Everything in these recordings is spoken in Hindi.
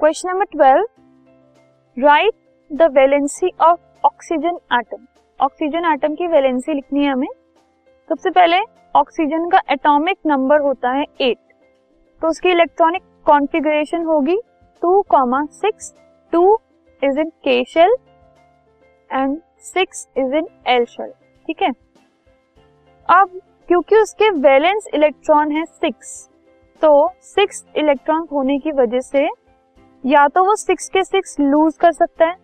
Question number twelve write the valency of oxygen atom oxygen atom की वैलेंसी लिखनी है हमें। सबसे पहले ऑक्सीजन का एटॉमिक नंबर होता है एट तो उसकी इलेक्ट्रॉनिक कॉन्फ़िगरेशन होगी two comma six two is in K shell and six is in L shell ठीक है? अब क्योंकि उसके वैलेंस इलेक्ट्रॉन है सिक्स तो सिक्स इलेक्ट्रॉन होने की वजह से या तो वो सिक्स के सिक्स लूज कर सकता है,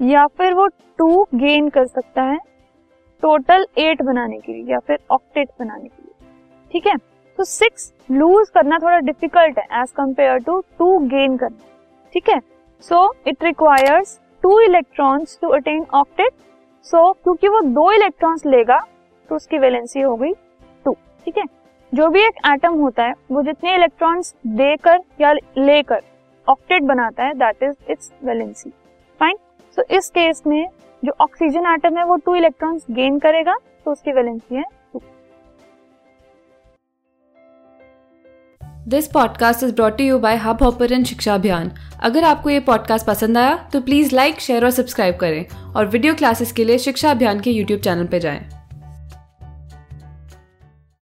या फिर वो टू गेन कर सकता है टोटल एट बनाने के लिए, या फिर ऑक्टेट बनाने के लिए। ठीक है? तो सिक्स लूज करना थोड़ा डिफ़िकल्ट है as compare to to gain करना। ठीक है? So it requires two electrons to attain octet so क्योंकि वो दो इलेक्ट्रॉन्स लेगा तो उसकी वैलेंसी हो गई टू ठीक है? जो भी एक एटम होता है, वो जितने इलेक्ट्रॉन्स देकर या लेकर ऑक्टेट बनाता है that is its valency fine so इस केस में जो ऑक्सीजन एटम है, वो टू इलेक्ट्रॉन्स गेन करेगा तो उसकी वैलेंसी है this podcast is brought you by Hubhopper Shiksha Abhiyan अगर आपको ये पॉडकास्ट पसंद आया तो प्लीज़ लाइक शेयर और सब्सक्राइब करें और वीडियो क्लासेस के लिए शिक्षा अभियान के यूट्यूब चैनल पर जाएँ।